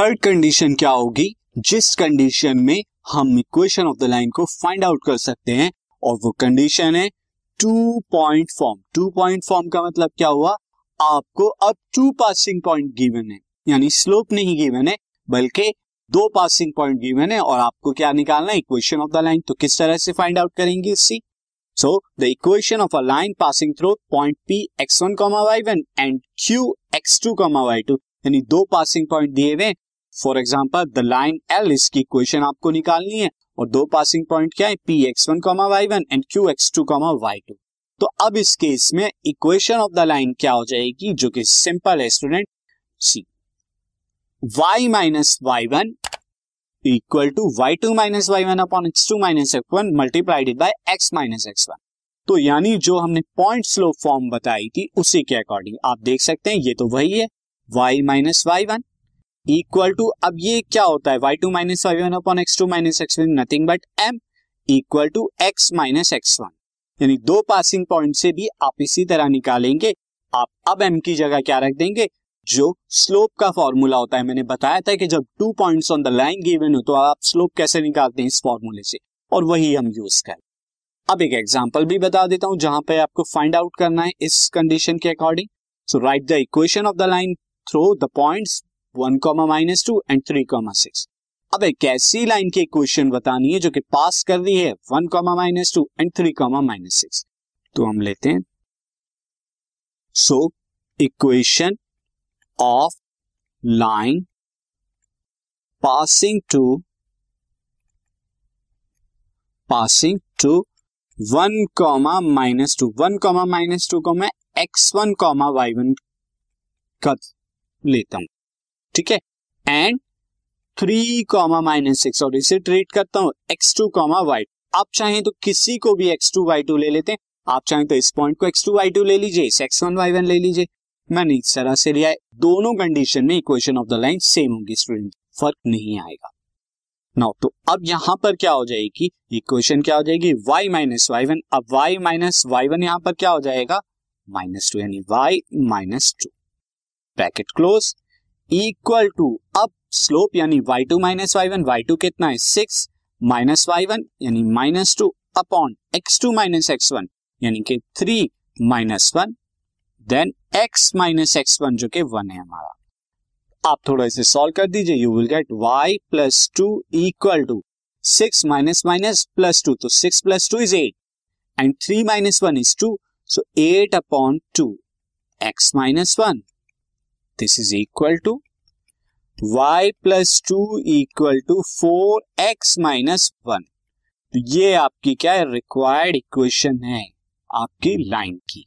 Third condition क्या होगी? जिस कंडीशन में हम इक्वेशन ऑफ़ द लाइन को फाइंड आउट कर सकते हैं, और वो कंडीशन है two point form two point form का मतलब क्या हुआ? आपको अब टू पासिंग पॉइंट गिवन है। यानी स्लोप नहीं गिवन है, बल्कि दो पासिंग पॉइंट गिवन है, और आपको क्या निकालना है? इक्वेशन ऑफ़ द लाइन तो किस तरह से फाइंड आउट करेंगे see so the equation of a line passing through point P X one comma Y one and Q X two comma Y two यानी दो पासिंग पॉइंट दिए हुए for example the line L इसकी equation आपको निकालनी है, और दो पासिंग पॉइंट क्या है? P X one comma Y one and Q X two comma Y two तो अब इस केस में इक्वेशन ऑफ़ द लाइन क्या हो जाएगी, जो कि सिंपल है student see y minus y one equal to y two minus y one upon x two minus x one multiplied by x minus x one तो यानी जो हमने पॉइंट स्लोप फॉर्म बताई थी, उसी के अकॉर्डिंग आप देख सकते हैं, ये तो वही है। Y minus Y one equal to अब ये क्या होता है? Y two minus Y one upon X two minus X one nothing but M equal to X minus X one यानी दो पासिंग पॉइंट से भी आप इसी तरह निकालेंगे। आप अब एम की जगह क्या रख देंगे? जो स्लोप का फॉर्मूला होता है। मैंने बताया था कि जब two points on the line given हो तो आप स्लोप कैसे निकालते हैं इस फॉर्मूले से? और वही हम यूज़ करें। अब एक एग्जांपल भी बता देता हूँ, जहाँ पे आपको फाइंड आउट करना है इस कंडीशन के according so write the equation of the line through the points one comma minus two and three comma six. अब एक ऐसी लाइन की इक्वेशन बतानी है जो कि पास कर रही है one comma minus two and three comma minus six. तो हम लेते हैं। So equation of line passing to passing to one comma minus two. One comma minus two को मैं X one comma Y one का लेता हूँ। ठीक है? And three comma minus six और इसे ट्रीट करता हूँ एक्स टू कॉमा वाई आप चाहें तो किसी को भी एक्स टू वाई टू ले लेते हैं। आप चाहें तो इस पॉइंट को एक्स टू वाई टू ले लीजिए, इस एक्स वन वाई वन ले लीजिए। मैंने इस तरह से लिया है। दोनों कंडीशन में equation of the line same होगी स्टूडेंट फ़र्क नहीं आएगा। नाउ तो अब यहाँ पर क्या हो जाएगी? इक्वेशन क्या हो जाएगी? Y माइनस वाई वन अब y माइनस वाई वन यहाँ पर क्या हो जाएगा? माइनस टू यानी y minus two bracket close equal to अब स्लोप यानी y two minus Y one Y two कितना है? सिक्स माइनस वाई वन यानी minus two upon X two minus X one यानी कि three minus one then x minus X one जो कि one है हमारा। आप थोड़ा इसे सॉल्व कर दीजिए you will get Y plus two equal to six minus minus plus two तो six plus two is eight and three minus one is two so eight upon two X minus one this is equal to y plus two equal to four X minus one तो ये आपकी क्या है? Required equation है आपकी line की।